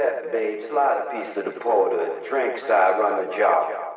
bet, babe. Slide a piece of the porter. Drink I run the job.